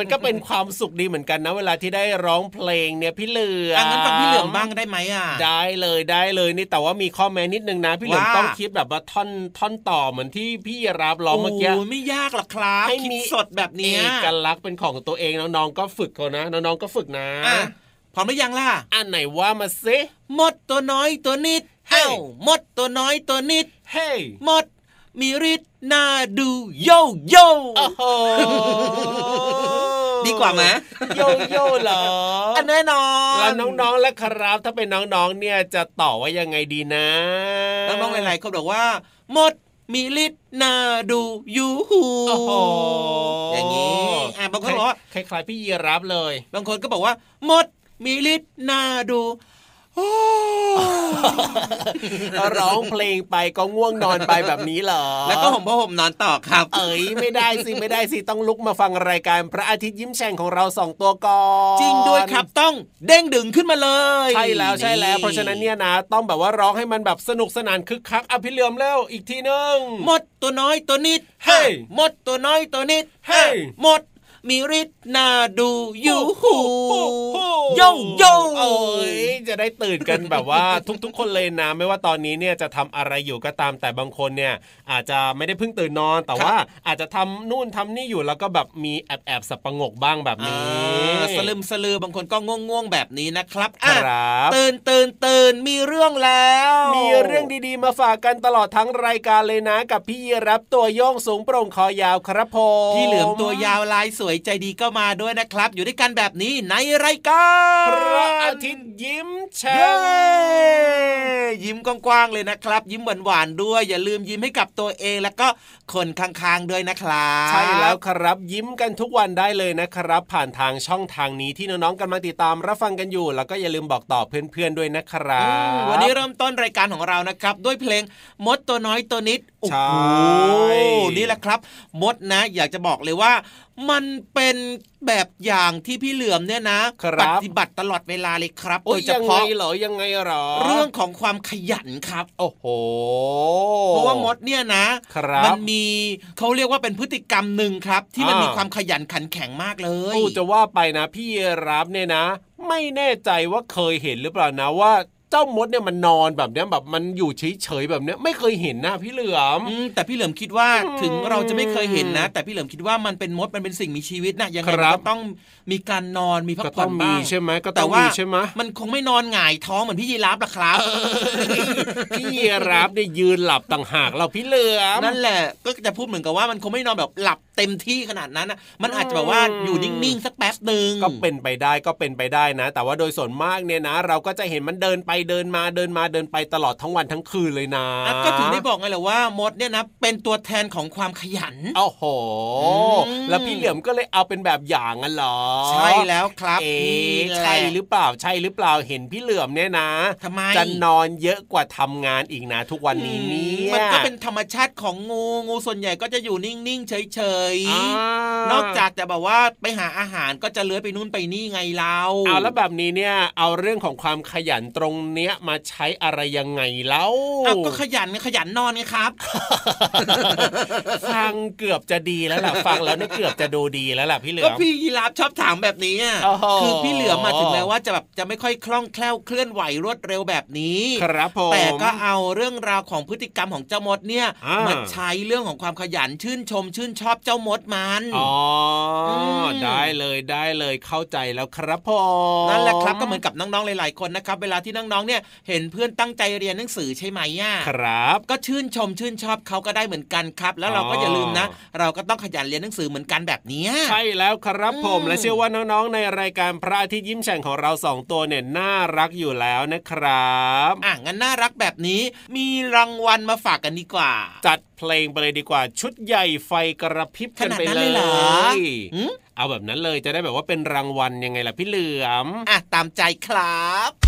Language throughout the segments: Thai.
มันก็เป็นความสุขดีเหมือนกันนะ เวลาที่ได้ร้องเพลงเนี่ยพี่เหลืองั้นฟังพี่เหลือมบ้างได้ไหมอะได้เลยได้เลยนี่แต่ว่ามีข้อแม้นิดนึงนะ พี่เหลือมต้องคิดแบบว่าท่อนท่อนต่อเหมือนที่พี่รับร้องเมื่อกี้ไม่ยากหรอกครับให้มีสดแบบนี้เอกลักษณ์เป็นของตัวเองน้องๆก็ฝึกเขานะน้องๆก็ฝึกนะพร้อมหรือยังล่ะอันไหนว่ามาซิมดตัวน้อยตัวนิดเฮ้มดตัวน้อยตัวนิดเฮ้มด มีฤทธิ์น่าดูโยโย่ดีกว่าไหมโยโย่เหรออันแน่นอนแล้วน้องๆและครับถ้าเป็นน้องๆเนี่ยจะต่อว่ายังไงดีนะ น้องๆหลายๆเขาบอกว่า หมดมีฤทธิ์น่าดูยูหูอย่างนี้อ่าบางคนบอกว่าคล้ายๆพี่ยีรับเลย บางคนก็บอกว่า หมดมีฤทธิ์น่าดู ร้องเพลงไปก็ง่วงนอนไปแบบนี้เหรอ แล้วก็ผมพ่อผมนอนต่อครับ เอ๋ยไม่ได้สิไม่ได้สิต้องลุกมาฟังรายการพระอาทิตย์ยิ้มแฉ่งของเราสองตัวก่อนจริงด้วยครับต้องเด้งดึงขึ้นมาเลย ใช่แล้วใช่แล้ว เพราะฉะนั้นเนี่ยนะ ต้องแบบว่าร้องให้มันแบบสนุกสนานคึกคักอภิเลือมแล้วอีกทีนึงหมดตัวน้อยตัวนิดเฮ้หมดตัวน้อยตัวนิดเฮ้หมดมีฤทธิ์น่าดูยูหูโยโยเอ้ย จะได้ตื่นกันแบบว่าทุก ๆ คนเลยนะไม่ว่าตอนนี้เนี่ยจะทำอะไรอยู่ก็ตามแต่บางคนเนี่ย อาจจะไม่ได้เพิ่งตื่นนอน แต่ว่าอาจจะทำนู่นทำนี่อยู่แล้วก็แบบมีแอบแอบสับประงกบ้างแบบนี้สลืมสลือบางคนก็ง่วงง่วงแบบนี้นะครับครับตื่นตื่นตื่นมีเรื่องแล้ว มีเรื่องดีๆมาฝากกันตลอดทั้งรายการเลยนะ กับพี่รับตัวโยงสูงโปร่งคอยาวครับผมพี่เหลือมตัวยาวลายสวยใจดีก็มาด้วยนะครับ อยู่ด้วยกันแบบนี้ในรายการพระอาทิตย์ยิ้มแฉ่งยิ้มกว้างๆเลยนะครับ ยิ้มหวานๆด้วย อย่าลืมยิ้มให้กับตัวเองแล้วก็คนข้างๆด้วยนะครับใช่แล้วครับยิ้มกันทุกวันได้เลยนะครับ ผ่านทางช่องทางนี้ที่น้องๆกันมาติดตามรับฟังกันอยู่ แล้วก็อย่าลืมบอกต่อเพื่อนๆด้วยนะครับวันนี้เริ่มต้นรายการของเรานะครับ ด้วยเพลงมดตัวน้อยตัวนิดใช่นี่แหละครับ มดนะ อยากจะบอกเลยว่า มันเป็นแบบอย่างที่พี่เหลือมเนี่ยนะปฏิบัติตลอดเวลาเลยครับโดยเฉพาะเหรอยังไงหรอ เรื่องของความขยันครับ โอ้โหเพราะว่ามดเนี่ยนะมันมีเขาเรียกว่าเป็นพฤติกรรมหนึ่งครับ ที่มันมีความขยันขันแข็งมากเลยโอ้จะว่าไปนะ พี่รับเนี่ยนะ ไม่แน่ใจว่าเคยเห็นหรือเปล่านะว่า เจ้จ้ามดเนี่ยมันนอนแบบเนี้ยแบบมันอยู่เฉยๆแบบเนี้ยไม่เคยเห็นนะพี่เหลือมอืมแต่พี่เหลิมคิดว่าอืมถึงเราจะไม่เคยเห็นนะ แต่พี่เหลิมคิดว่ามันเป็นมดมันเป็นสิ่งมีชีวิตนะยังไงคมันรับก็ต้องมีการนอนมีพักก็ผ่ต้ออนงมีบ้างใช่ไหมก็ต้แต่องว่ามีใช่ไหมมันคงไม่นอนหงายท้องเหมือนพี่ยีราฟหรอกครับพี่ยีรับเนี่ยยืนหลับต่างหากเราพี่เหลือมนั่นแหละ ก็จะพูดเหมือนกับว่ามันคงไม่นอนแบบหลับเต็มที่ขนาดนั้นนะมันอาจจะแบบว่าอยู่นิ่งๆสักแป๊บหนึ่งก็เป็นไปได้ก็เป็นไปได้นะ แต่ว่าโดยส่วนมากเนี่ยนะ เราก็จะเห็นมันเดินไปเดินมาเดินมาเดินไปตลอดทั้งวันทั้งคืนเลยนะอะก็ถึงได้บอกไงแหละว่ามดเนี่ยนะเป็นตัวแทนของความขยันโอ้โหอืมแล้วพี่เหลือมก็เลยเอาเป็นแบบอย่างอะเหรอ ใช่แล้วครับเอ๊ะนี่แหละใช่หรือเปล่าใช่หรือเปล่าเห็นพี่เหลือมเนี่ยนะทำไมจะนอนเยอะกว่าทำงานอีกนะทุกวันนี้เนี่ยมันก็เป็นธรรมชาติของงูงูส่วนใหญ่ก็จะอยู่นิ่งๆเฉยอ่านอกจากจะแบบว่าไปหาอาหารก็จะเลื้อยไปนู่นไปนี่ไงเราเอาแล้วแบบนี้เนี่ยเอาเรื่องของความขยันตรงเนี้ยมาใช้อะไรยังไงแล้วเอาก็ขยันไงขยันนอนไงครับ ฟังเกือบจะดีแล้วล่ะฟังแล้วเนี่ยเกือบจะดูดีแล้วล่ะพี่เหลือก็มพี่ยีราฟชอบถามแบบนี้อะโอ้โหคือพี่เหลือมมาถึงแม้ว่าจะแบบจะไม่ค่อยคล่องแคล่วเคลื่อนไหวรวดเร็วแบบนี้ครับผมแต่ก็เอาเรื่องราวของพฤติกรรมของเจ้ามดเนี่ยอ่ามมาใช้เรื่องของความขยันชื่นชม ชื่นชอบเจ้ามดมันอ๋ออมได้เลยได้เลยเข้าใจแล้วครับผมนั่นแหละครับก็เหมือนกับน้องๆหลาย ๆคนนะครับ เวลาที่น้องๆเนี่ยเห็นเพื่อนตั้งใจเรียนหนังสือใช่ไหมย่าครับ ก็ชื่นชมชื่นชอบเขาก็ได้เหมือนกันครับ แล้วเราก็อย่าลืมนะอ๋อเราก็ต้องขยันเรียนหนังสือเหมือนกันแบบเนี้ยใช่แล้วครับผมอืมและเชื่อว่าน้องๆในรายการพระอาทิตย์ยิ้มแฉ่งของเราสองตัวเนี่ยน่ารักอยู่แล้วนะครับอะงั้นน่ารักแบบนี้มีรางวัลมาฝากกันดีกว่า จัดเพลงไปเลยดีกว่า ชุดใหญ่ไฟกระพริบกันไปขนาดนั้นเลเลยเหรอหืมเอาแบบนั้นเลยจะได้แบบว่าเป็นรางวัลยังไงล่ะพี่เหลือมอะตามใจครับ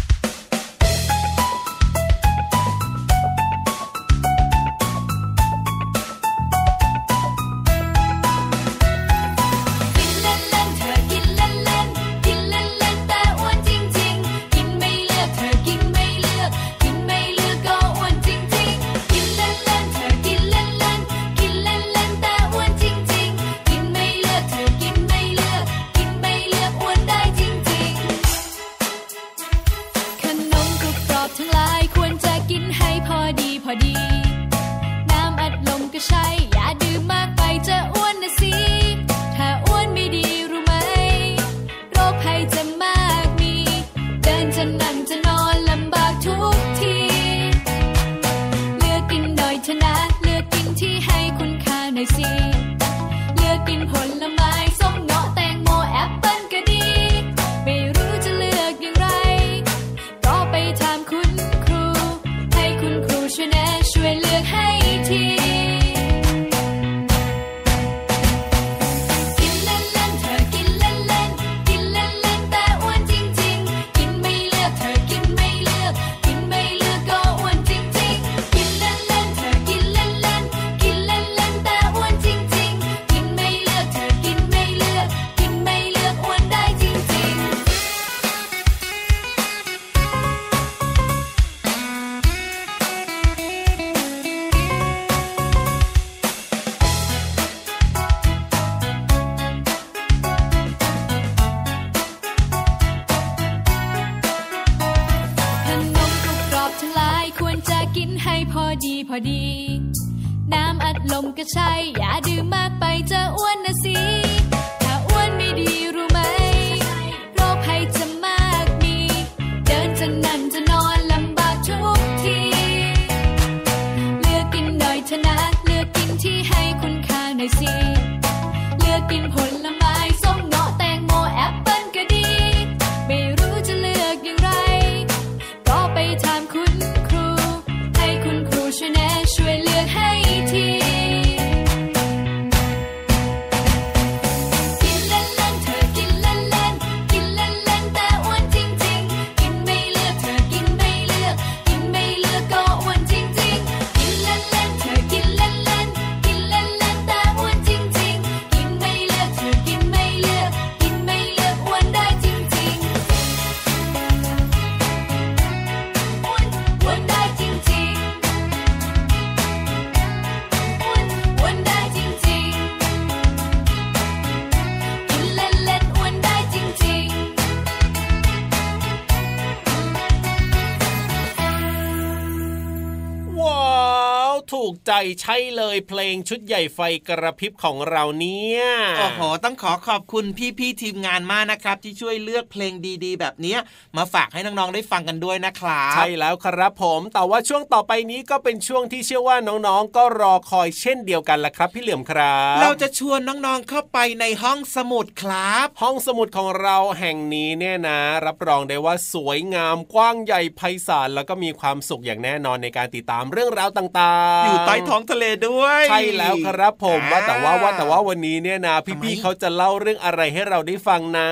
ใจใช่เลยเพลงชุดใหญ่ไฟกระพริบของเราเนี่ยโอ้โหต้องขอขอบคุณพี่ๆทีมงานมากนะครับ ที่ช่วยเลือกเพลงดีๆ แบบเนี้ยมาฝากให้น้องๆได้ฟังกันด้วยนะครับใช่แล้วครับผมแต่ว่าช่วงต่อไปนี้ก็เป็นช่วงที่เชื่อว่าน้องๆ ก็รอคอยเช่นเดียวกันละครับ พี่เหลือมครับ เราจะชวนน้องๆเข้าไปในห้องสมุดครับ ห้องสมุดของเราแห่งนี้เนี่ยนะ รับรองได้ว่าสวยงามกว้างใหญ่ไพศาลแล้วก็มีความสุขอย่างแน่นอนในการติดตามเรื่องราวต่างๆอยู่ใต้ท้องทะเลด้วย ใช่แล้วครับผมอ่าว่าแต่ว่าว่าแต่ว่าวันนี้เนี่ยนะทำไมพี่ๆเขาจะเล่าเรื่องอะไรให้เราได้ฟังนะ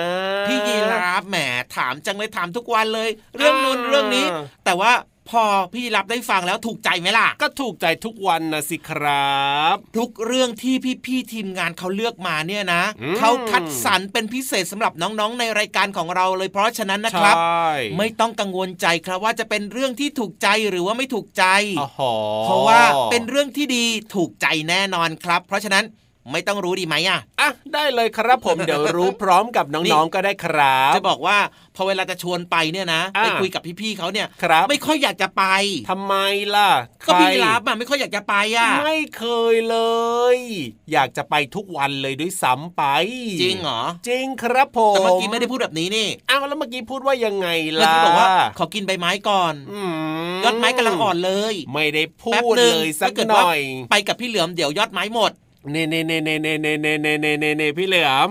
พี่ยีรับแหมถามจังเลยถามทุกวันเลย เรื่องนู้นเรื่องนี้อ่าแต่ว่า พอพี่ยีรับได้ฟังแล้วถูกใจไหมล่ะ ก็ถูกใจทุกวันนะสิครับ ทุกเรื่องที่พี่ๆทีมงานเขาเลือกมาเนี่ยนะอืมเขาคัดสรรเป็นพิเศษสำหรับน้องๆ ในรายการของเราเลย เพราะฉะนั้นนะครับใช่ไม่ต้องกังวลใจครับว่าจะเป็นเรื่องที่ถูกใจหรือว่าไม่ถูกใจโอ้โหเพราะว่าเป็นเรื่องที่ดีถูกใจแน่นอนครับ เพราะฉะนั้น ไม่ต้องรู้ดีไหมอะอะได้เลยครับผมเดี๋ยวรู้พร้อมกับน้องๆก็ได้ครับ จะบอกว่าพอเวลาจะชวนไปเนี่ยนะอ่าไปคุยกับพี่ๆเขาเนี่ยครับไม่ค่อยอยากจะไปทำไมล่ะก็พี่ใครรับอะไม่ค่อยอยากจะไปอะไม่เคยเลย อยากจะไปทุกวันเลยด้วยซ้ำไป จริงเหรอจริงครับผมแต่เมื่อกี้ไม่ได้พูดแบบนี้นี่อ้าวแล้วเมื่อกี้พูดว่ายังไงเมื่อล่ะกี้บอกว่าขอกินใบไม้ก่อนอืยอดไม้กำลังอ่อนเลย ไม่ได้พูแป๊บดหนึ่งเลยสักถ้าเกิดหว่าน่อย ไปกับพี่เหลือมเดี๋ยวยอดไม้หมด เน่เน่เน่เน่เน่เน่เน่เน่เน่เน่เน่พี่เหลือม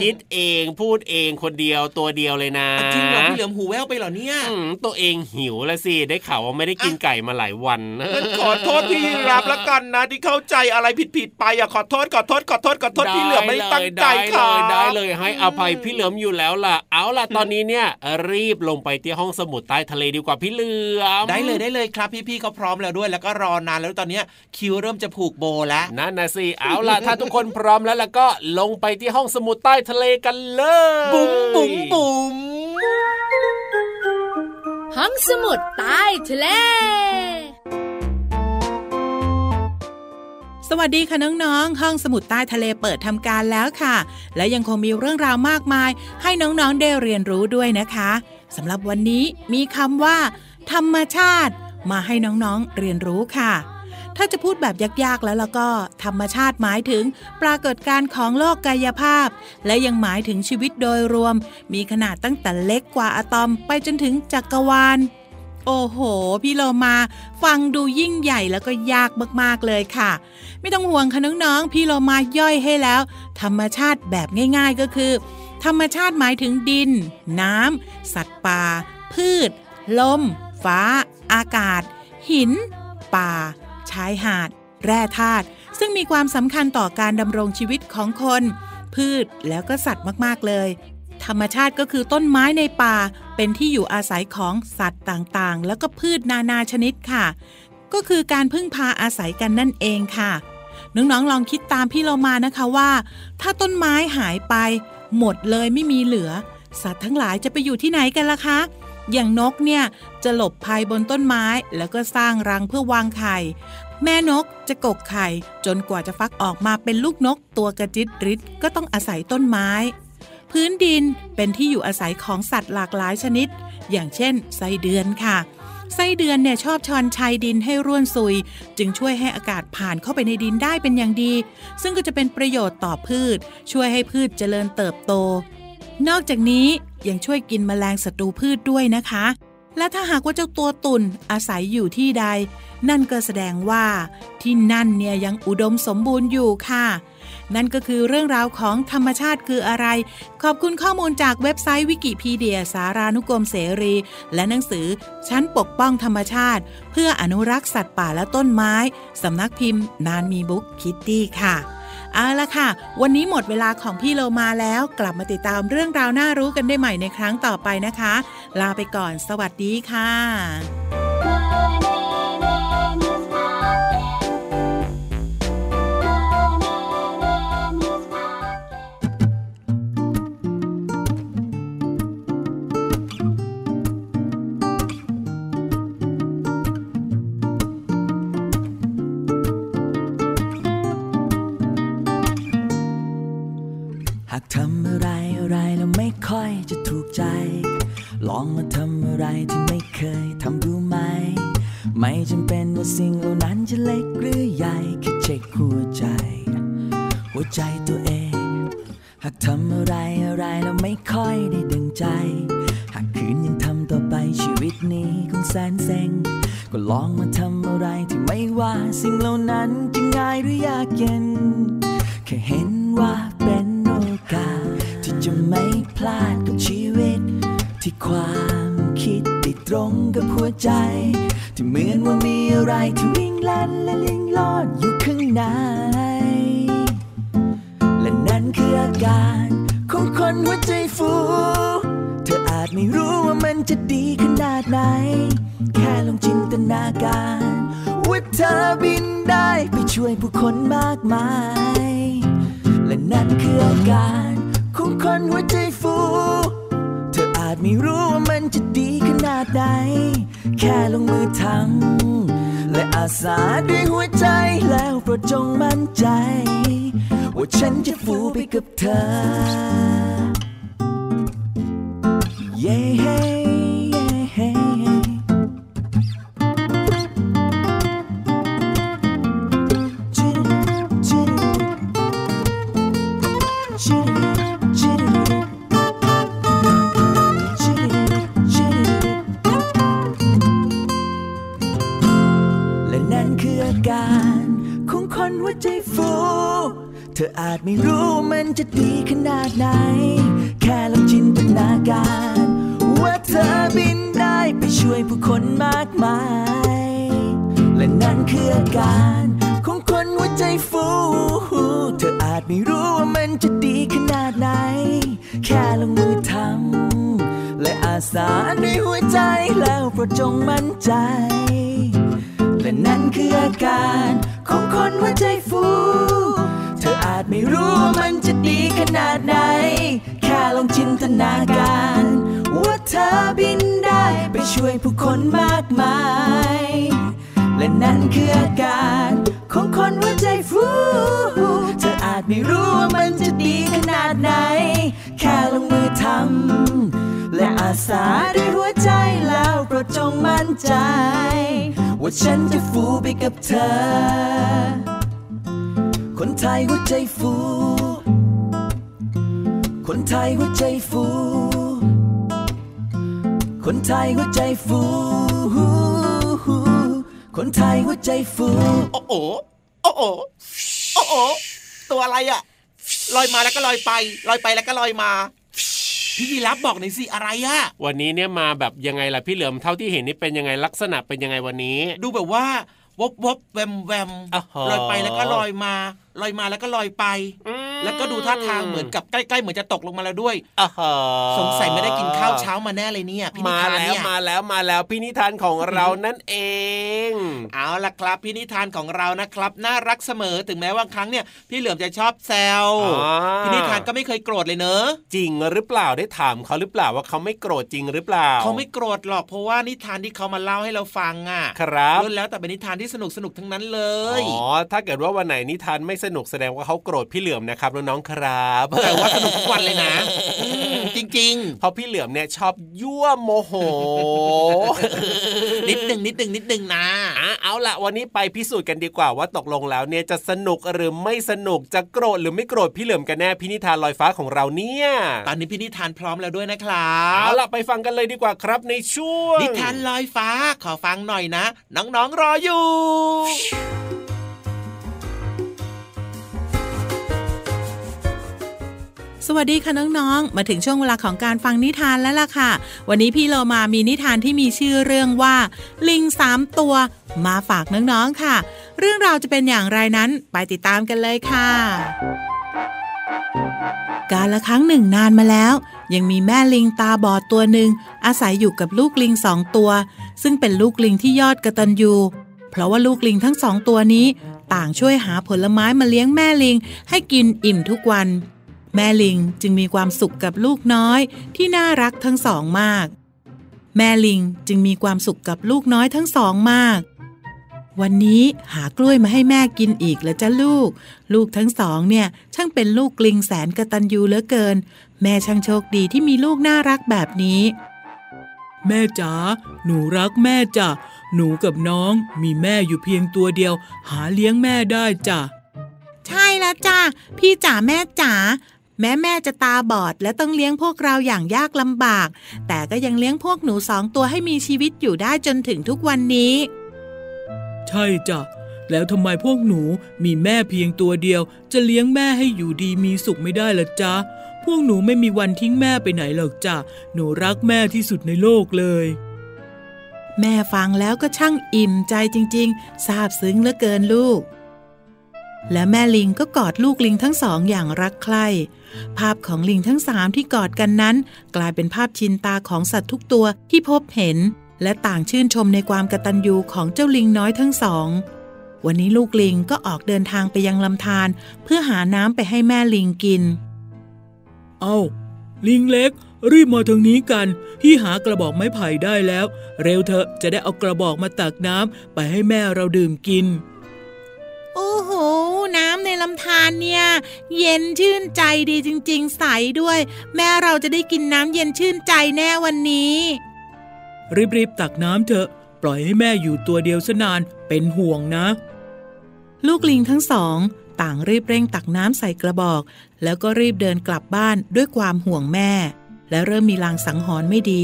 คิดเองพูดเองคนเดียวตัวเดียวเลยนะจริงเหรอพี่เหลือมหูแว่วไปเหรอเนี่ยตัวเองหิวแล้วสิได้ข่าวว่าไม่ได้กินไก่มาหลายวันขอโทษพี่รับแล้วกันนะ ที่เข้าใจอะไรผิดๆไปอะขอโทษขอโทษขอโทษขอโทษพี่เหลือมไม่ตั้งใจได้คเลยได้เลยให้อภัยพี่เหลือมอยู่แล้วล่ะ เอาล่ะตอนนี้เนี่ย รีบลงไปที่ห้องสมุดใต้ทะเลดีกว่าพี่เหลือมได้เลยได้เลยครับพี่ๆเขาพร้อมแล้วด้วยแล้วก็รอนานแล้วตอนเนี้ยคิวเริ่มจะผูกโบแล้วนั่นนะสิเอาล่ะ ถ้าทุกคนพร้อมแล้วแล้วก็ลงไปที่ห้องสมุดใต้ทะเลกันเลย บุ๋มบุ๋มบุ๋มห้องสมุดใต้ทะเลสวัสดีค่ะน้องๆ ห้องสมุดใต้ทะเลเปิดทำการแล้วค่ะ และยังคงมีเรื่องราวมากมาย ให้น้องๆ ได้เรียนรู้ด้วยนะคะสำหรับวันนี้มีคำว่า ธรรมชาติ มาให้น้องๆ เรียนรู้ค่ะ ถ้าจะพูดแบบยากๆแล้วแล้วก็ ธรรมชาติหมายถึง ปรากฏการณ์ของโลกกายภาพ และยังหมายถึงชีวิตโดยรวม มีขนาดตั้งแต่เล็กกว่าอะตอมไปจนถึงจักรวาล โอ้โห พี่โลมา ฟังดูยิ่งใหญ่แล้วก็ยากมากๆเลยค่ะ ไม่ต้องห่วงค่ะน้องๆพี่โลมาย่อยให้แล้ว ธรรมชาติแบบง่าย ๆก็คือ ธรรมชาติหมายถึงดิน น้ำสัตว์ป่า พืช ลม ฟ้า อากาศ หิน ป่า ชายหาด แร่ธาตุซึ่งมีความสำคัญต่อการดำรงชีวิตของคน พืชแล้วก็สัตว์มากๆเลย ธรรมชาติก็คือต้นไม้ในป่า เป็นที่อยู่อาศัยของสัตว์ต่างๆ แล้วก็พืชนานาชนิดค่ะ ก็คือการพึ่งพาอาศัยกันนั่นเองค่ะน้องๆลองคิดตามพี่เรามานะคะว่า ถ้าต้นไม้หายไป หมดเลยไม่มีเหลือ สัตว์ทั้งหลายจะไปอยู่ที่ไหนกันล่ะคะ อย่างนกเนี่ยจะหลบภัยบนต้นไม้ แล้วก็สร้างรังเพื่อวางไข่ แม่นกจะกกไข่ จนกว่าจะฟักออกมาเป็นลูกนกตัวกระจิตริดก็ต้องอาศัยต้นไม้ พื้นดินเป็นที่อยู่อาศัยของสัตว์หลากหลายชนิด อย่างเช่น ไส้เดือนค่ะไส้เดือนเนี่ยชอบชอนชัยดินให้ร่วนซุย จึงช่วยให้อากาศผ่านเข้าไปในดินได้เป็นอย่างดี ซึ่งก็จะเป็นประโยชน์ต่อพืช ช่วยให้พืชเจริญเติบโต นอกจากนี้ยังช่วยกินแมลงศัตรูพืชด้วยนะคะ และถ้าหากว่าเจ้าตัวตุ่นอาศัยอยู่ที่ใด นั่นก็แสดงว่าที่นั่นเนี่ยยังอุดมสมบูรณ์อยู่ค่ะ นั่นก็คือเรื่องราวของธรรมชาติคืออะไร ขอบคุณข้อมูลจากเว็บไซต์วิกิพีเดียสารานุกรมเสรี และหนังสือชั้นปกป้องธรรมชาติ เพื่ออนุรักษ์สัตว์ป่าและต้นไม้สำนักพิมพ์ นานมีบุ๊กคิตตี้ค่ะ เอาละค่ะ วันนี้หมดเวลาของพี่โลมาแล้ว กลับมาติดตามเรื่องราวน่ารู้กันได้ใหม่ในครั้งต่อไปนะคะ ลาไปก่อน สวัสดีค่ะ ตัวเอง หากทำอะไรอะไรแล้วไม่ค่อยได้ดังใจ หากคืนยังทำต่อไปชีวิตนี้คงแสนเซ็ง ก็ลองมาทำอะไรที่ไม่ว่าสิ่งเหล่านั้นจะง่ายหรือยากเย็น แค่เห็นว่าเป็นโอกาสที่จะไม่พลาดกับชีวิต ที่ความคิดติดตรงกับหัวใจ ที่เหมือนว่ามีอะไรที่วิ่งแล่นและลิงลอดอยู่ข้างใน คืออาการของคนหัวใจฟู เธออาจไม่รู้ว่ามันจะดีขนาดไหน แค่ลองจินตนาการว่าเธอบินได้ไปช่วยผู้คนมากมาย และนั่นคืออาการของคนหัวใจฟู เธออาจไม่รู้ว่ามันจะดีขนาดไหน แค่ลงมือทำและอาสาด้วยหัวใจแล้วโปรดจงมั่นใจ ว่าฉันจะฟูไปกับเธอเมันจะดีขนาดไหน แค่ลงมือทำและอาสาด้วยหัวใจแล้วโปรดจงมั่นใจ และนั่นคืออาการของคนหัวใจฟู เธออาจไม่รู้ว่ามันจะดีขนาดไหน แค่ลองจินตนาการว่าเธอบินได้ไปช่วยผู้คนมากมาย และนั่นคืออาการของคนหัวใจฟูาจไม่รู้ว่ามันจะดีขนาดไหน แค่ลงมือทำและอาสาด้วยหัวใจแล้วโปรดจงมั่นใจ ว่าฉันจะฟูไปกับเธอ คนไทยหัวใจฟู คนไทยหัวใจฟู คนไทยหัวใจฟู คนไทยหัวใจฟู โอ้โหโอ้โหโอ้ ตัวอะไรอะลอยมาแล้วก็ลอยไป ลอยไปแล้วก็ลอยมาพี่ยีรับบอกหน่อยสิอะไรอะวันนี้เนี่ยมาแบบยังไงล่ะพี่เหลือมเท่าที่เห็นนี่เป็นยังไงลักษณะเป็นยังไงวันนี้ ดูแบบว่าวบวบแวมแวมอ่าฮะลอยไปแล้วก็ลอยมา ลอยมาแล้วก็ลอยไป แล้วก็ดูท่าทางเหมือนกับใกล้ๆเหมือนจะตกลงมาแล้วด้วยอ่าฮะสงสัยไม่ได้กินข้าวเช้ามาแน่เลยเนี่ยพี่นิมาทานแล้วเนี่ยมาแล้วมาแล้วพี่นิทานของเรานั่นเอง เอาล่ะครับพี่นิทานของเรานะครับ น่ารักเสมอถึงแม้ว่าครั้งเนี่ยพี่เหลือมจะชอบแซวอ่าพี่นิทานก็ไม่เคยโกรธเลยเนอะจริงหรือเปล่าได้ถามเขาหรือเปล่าว่าเขาไม่โกรธจริงหรือเปล่าเขาไม่โกรธหรอกเพราะว่านิทานที่เขามาเล่าให้เราฟังอะ ครับล้วนแล้วแต่เป็นนิทานที่สนุกสนุกๆทั้งนั้นเลยอ๋อถ้าเกิดว่าวันไหนนิทานไม่สนุกแสดงว่าเขาโกรธพี่เหลือมนะครับน้องๆครับแต่ว่าสนุกทุกวันเลยนะอืมจริงเพราะพี่เหลือมเนี่ยชอบยั่วโมโหๆนิดหนึ่งนิดหนึ่งนิดหนึ่งนะอะเอาละวันนี้ไปพิสูจน์กันดีกว่าว่าตกลงแล้วเนี่ยจะสนุกหรือไม่สนุกจะโกรธหรือไม่โกรธพี่เหลือมกันแน่พี่นิทานลอยฟ้าของเราเนี่ยตอนนี้พี่นิทานพร้อมแล้วด้วยนะครัเอาบล่ะไปฟังกันเลยดีกว่าครับในช่วงนิทานลอยฟ้าขอฟังหน่อยนะ น้องๆรออยู่ สวัสดีค่ะน้องๆ มาถึงช่วงเวลาของการฟังนิทานแล้วล่ะค่ะ วันนี้พี่เรามามีนิทานที่มีชื่อเรื่องว่า ลิงสามตัว มาฝากน้องๆค่ะ เรื่องราวจะเป็นอย่างไรนั้นไปติดตามกันเลยค่ะ การละครั้งหนึ่งนานมาแล้ว ยังมีแม่ลิงตาบอดตัวหนึ่งอาศัยอยู่กับลูกลิงสองตัว ซึ่งเป็นลูกลิงที่ยอดกระตันยูเพราะว่าลูกลิงทั้งสองตัวนี้ ต่างช่วยหาผลไม้มาเลี้ยงแม่ลิงให้กินอิ่มทุกวัน แม่ลิงจึงมีความสุขกับลูกน้อยที่น่ารักทั้งสองมาก แม่ลิงจึงมีความสุขกับลูกน้อยทั้งสองมาก วันนี้หากล้วยมาให้แม่กินอีกแล้วจ้ะลูก ลูกทั้งสองเนี่ยช่างเป็นลูกลิงแสนกระตันยูเหลือเกิน แม่ช่างโชคดีที่มีลูกน่ารักแบบนี้ แม่จ๋าหนูรักแม่จ้ะหหนูกับน้องมีแม่อยู่เพียงตัวเดียว หาเลี้ยงแม่ได้จ้ะใช่แล้วจ้าพี่จ๋าแม่จ๋า แม้แม่จะตาบอดและต้องเลี้ยงพวกเราอย่างยากลำบาก แต่ก็ยังเลี้ยงพวกหนูสองตัวให้มีชีวิตอยู่ได้จนถึงทุกวันนี้ ใช่จ้ะแล้วทำไมพวกหนูมีแม่เพียงตัวเดียว จะเลี้ยงแม่ให้อยู่ดีมีสุขไม่ได้ล่ะจ๊ะ พวกหนูไม่มีวันทิ้งแม่ไปไหนหรอกจ้ะ หนูรักแม่ที่สุดในโลกเลย แม่ฟังแล้วก็ช่างอิ่มใจจริงๆซาบซึ้งเหลือเกินลูก และแม่ลิงก็กอดลูกลิงทั้งสองอย่างรักใคร่ ภาพของลิงทั้งสามที่กอดกันนั้น กลายเป็นภาพชินตาของสัตว์ทุกตัวที่พบเห็น และต่างชื่นชมในความกตัญญูของเจ้าลิงน้อยทั้งสอง วันนี้ลูกลิงก็ออกเดินทางไปยังลำธารเพื่อหาน้ำไปให้แม่ลิงกิน เอา้า ลิงเล็ก รีบมาทางนี้กัน พี่หากระบอกไม้ไผ่ได้แล้ว เร็วเถอะจะได้เอากระบอกมาตักน้ำไปให้แม่เราดื่มกิน โอ้โห น้ำในลำธารเนี่ย เย็นชื่นใจดีจริง ๆ ใสด้วย แม่เราจะได้กินน้ำเย็นชื่นใจแน่วันนี้ รีบๆตักน้ำเถอะ ปล่อยให้แม่อยู่ตัวเดียวซะนานเป็นห่วงนะ ลูกลิงทั้งสอง ต่างรีบเร่งตักน้ำใส่กระบอก แล้วก็รีบเดินกลับบ้านด้วยความห่วงแม่ และเริ่มมีลางสังหรณ์ไม่ดี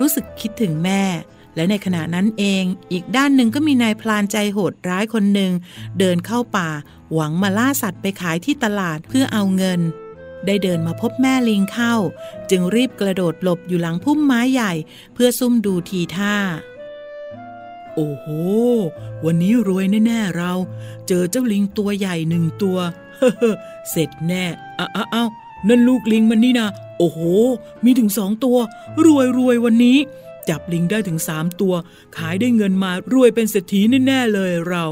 รู้สึกคิดถึงแม่ และในขณะนั้นเอง อีกด้านหนึ่งก็มีนายพลานใจโหดร้ายคนหนึ่ง เดินเข้าป่า หวังมาล่าสัตว์ไปขายที่ตลาดเพื่อเอาเงิน ได้เดินมาพบแม่ลิงเข้า จึงรีบกระโดดหลบอยู่หลังพุ่มไม้ใหญ่ เพื่อซุ่มดูทีท่า โอ้โห วันนี้รวยแน่ๆเรา เจอเจ้าลิงตัวใหญ่หนึ่งตัวเฮ้อเสร็จแน่อ้าวอ้านั่นลูกลิงมันนี่นะโอ้โห มีถึงสองตัว รวยรวยวันนี้ จับลิงได้ถึงสามตัว ขายได้เงินมารวยเป็นเศรษฐีแน่ๆเลยเรา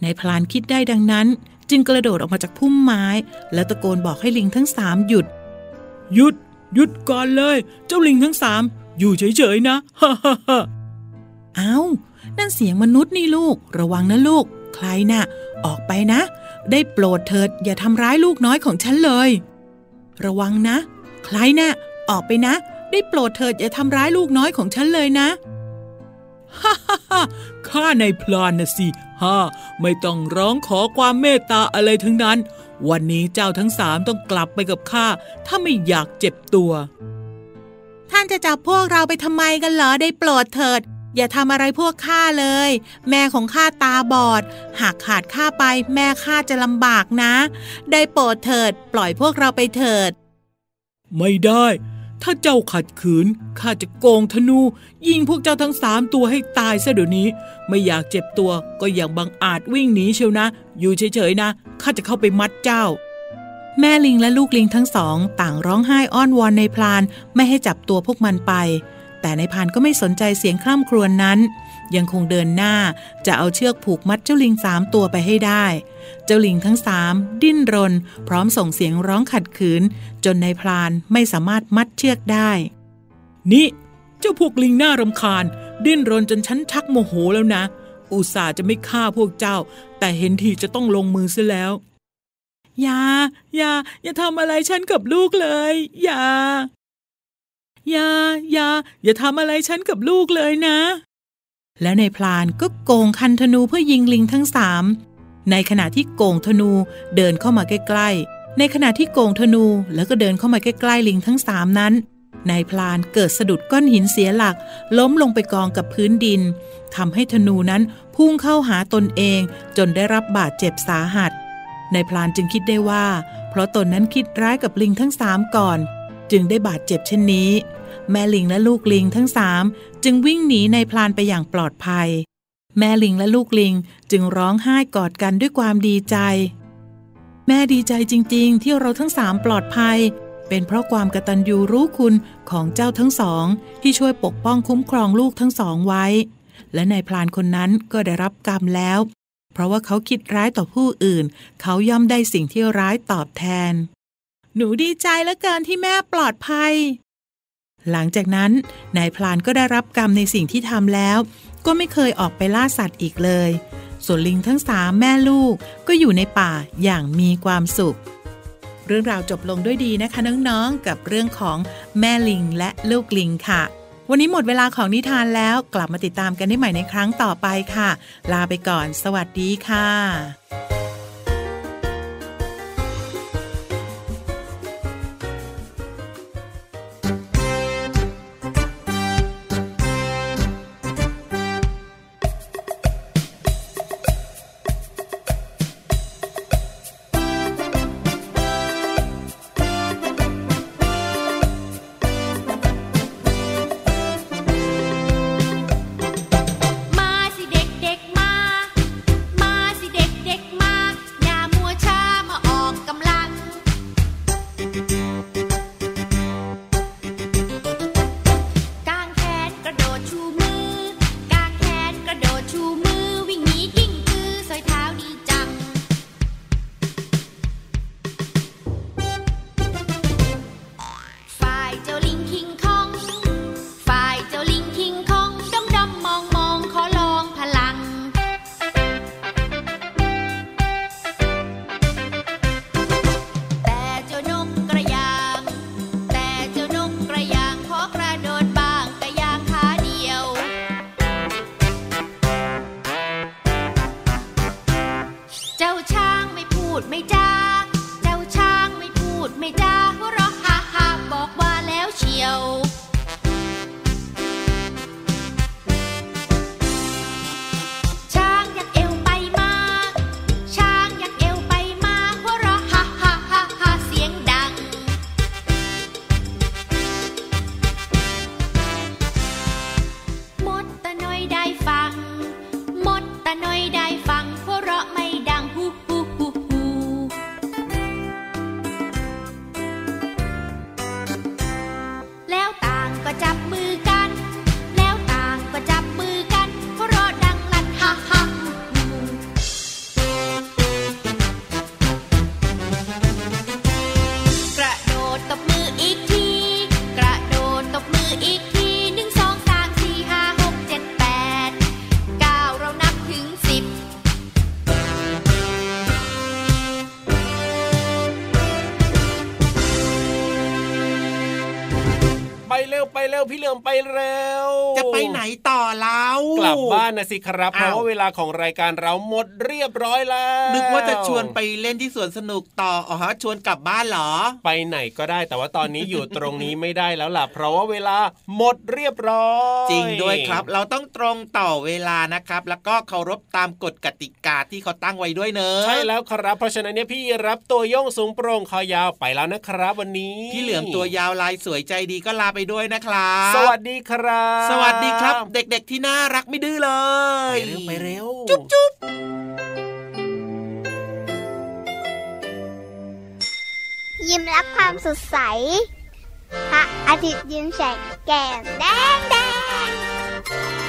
ในายพลานคิดได้ดังนั้น จึงกระโดดออกมาจากพุ่มไม้ แล้วตะโกนบอกให้ลิงทั้งสามหยุด หยุด หยุดก่อนเลย เจ้าลิงทั้งสามอยู่เฉยๆนะฮ่าฮ่าฮ่าเอา้านั่นเสียงมนุษย์นี่ลูก ระวังนะลูก ใครนะ่ะ ออกไปนะ ได้โปรดเถิดอย่าทำร้ายลูกน้อยของฉันเลย ระวังนะ ใครนะ่ะ ออกไปนะ ได้โปรดเถิดอย่าทำร้ายลูกน้อยของฉันเลยนะ ฮ่าฮ่าฮ่าข้าในพลานนะสิฮ่าไม่ต้องร้องขอความเมตตาอะไรทั้งนั้น วันนี้เจ้าทั้งสามต้องกลับไปกับข้า ถ้าไม่อยากเจ็บตัว ท่านจะจับพวกเราไปทำไมกันเหรอได้โปรดเถิด อย่าทำอะไรพวกข้าเลย แม่ของข้าตาบอด หากขาดข้าไป แม่ข้าจะลำบากนะ ได้โปรดเถิด ปล่อยพวกเราไปเถิด ไม่ได้ ถ้าเจ้าขัดขืนข้าจะโกงธนู ยิงพวกเจ้าทั้งสามตัวให้ตายซะเดี๋ยวนี้ ไม่อยากเจ็บตัวก็อย่างบังอาจวิ่งหนีเชียวนะ อยู่เฉยๆนะข้าจะเข้าไปมัดเจ้า แม่ลิงและลูกลิงทั้งสอง ต่างร้องไห้อ้อนวอนในพลานไม่ให้จับตัวพวกมันไป แต่ในพานก็ไม่สนใจเสียงคร่ำครวญนั้น ยังคงเดินหน้า จะเอาเชือกผูกมัดเจ้าลิงสามตัวไปให้ได้ เจ้าลิงทั้งสามดิ้นรน พร้อมส่งเสียงร้องขัดขืน จนในพลานไม่สามารถมัดเชือกได้ นี่ เจ้าพวกลิงน่ารำคาญ ดิ้นรนจนฉันชักโมโหแล้วนะ อุตส่าห์จะไม่ฆ่าพวกเจ้า แต่เห็นทีจะต้องลงมือซะแล้วอย่าอย่าอย่าทำอะไรฉันกับลูกเลยอย่าอย่าอย่าอย่าทำอะไรฉันกับลูกเลยนะ และในพลานก็โกงคันธนูเพื่อยิงลิงทั้งสามในขณะที่โกงธนูเดินเข้ามาใกล้ๆ ในขณะที่โกงธนูแล้วก็เดินเข้ามาใกล้ๆลิงทั้งสามนั้นนายพลานเกิดสะดุดก้อนหินเสียหลัก ล้มลงไปกองกับพื้นดินทำให้ธนูนั้นพุ่งเข้าหาตนเองจนได้รับบาดเจ็บสาหัสนายพลานจึงคิดได้ว่า เพราะตนนั้นคิดร้ายกับลิงทั้งสามก่อน จึงได้บาดเจ็บเช่นนี้ แม่ลิงและลูกลิงทั้งสามจึงวิ่งหนีในพลานไปอย่างปลอดภัย แม่ลิงและลูกลิงจึงร้องไห้กอดกันด้วยความดีใจ แม่ดีใจจริง ๆ ที่เราทั้งสามปลอดภัย เป็นเพราะความกตัญญูรู้คุณของเจ้าทั้งสอง ที่ช่วยปกป้องคุ้มครองลูกทั้งสองไว้ และนายพลานคนนั้นก็ได้รับกรรมแล้ว เพราะว่าเขาคิดร้ายต่อผู้อื่น เขาย่อมได้สิ่งที่ร้ายตอบแทน หนูดีใจเหลือเกินที่แม่ปลอดภัย หลังจากนั้นนายพลานก็ได้รับกรรมในสิ่งที่ทำแล้ว ก็ไม่เคยออกไปล่าสัตว์อีกเลย ส่วนลิงทั้งสามแม่ลูกก็อยู่ในป่าอย่างมีความสุข เรื่องราวจบลงด้วยดีนะคะน้องๆ กับเรื่องของแม่ลิงและลูกลิงค่ะ วันนี้หมดเวลาของนิทานแล้วกลับมาติดตามกันได้ใหม่ในครั้งต่อไปค่ะ ลาไปก่อน สวัสดีค่ะ นะสิครับเพราะว่าเวลาของรายการเราหมดเรียบร้อยแล้วนึกว่าจะชวนไปเล่นที่สวนสนุกต่ออ๋อฮะชวนกลับบ้านเหรอ ไปไหนก็ได้แต่ว่าตอนนี้อยู่ตรงนี้ไม่ได้แล้วล่ะ เพราะว่าเวลาหมดเรียบร้อย จริงด้วยครับ เราต้องตรงต่อเวลานะครับ แล้วก็เคารพตามกฎกติกาที่เขาตั้งไว้ด้วยเนอะใช่แล้วครับ เพราะฉะนั้นเนี่ยพี่รับตัวโยงสูงโปร่งคอยาวไปแล้วนะครับ วันนี้พี่เหลือมตัวยาวลายสวยใจดีก็ลาไปด้วยนะครับ สวัสดีครับ สวัสดีครับ เด็กๆที่น่ารักไม่ดื้อเลย ไปเร็วไปเร็ว จุ๊บจุ๊บยิ้มรับความสดใส พระอาทิตย์ยิ้มแฉกแก้มแดง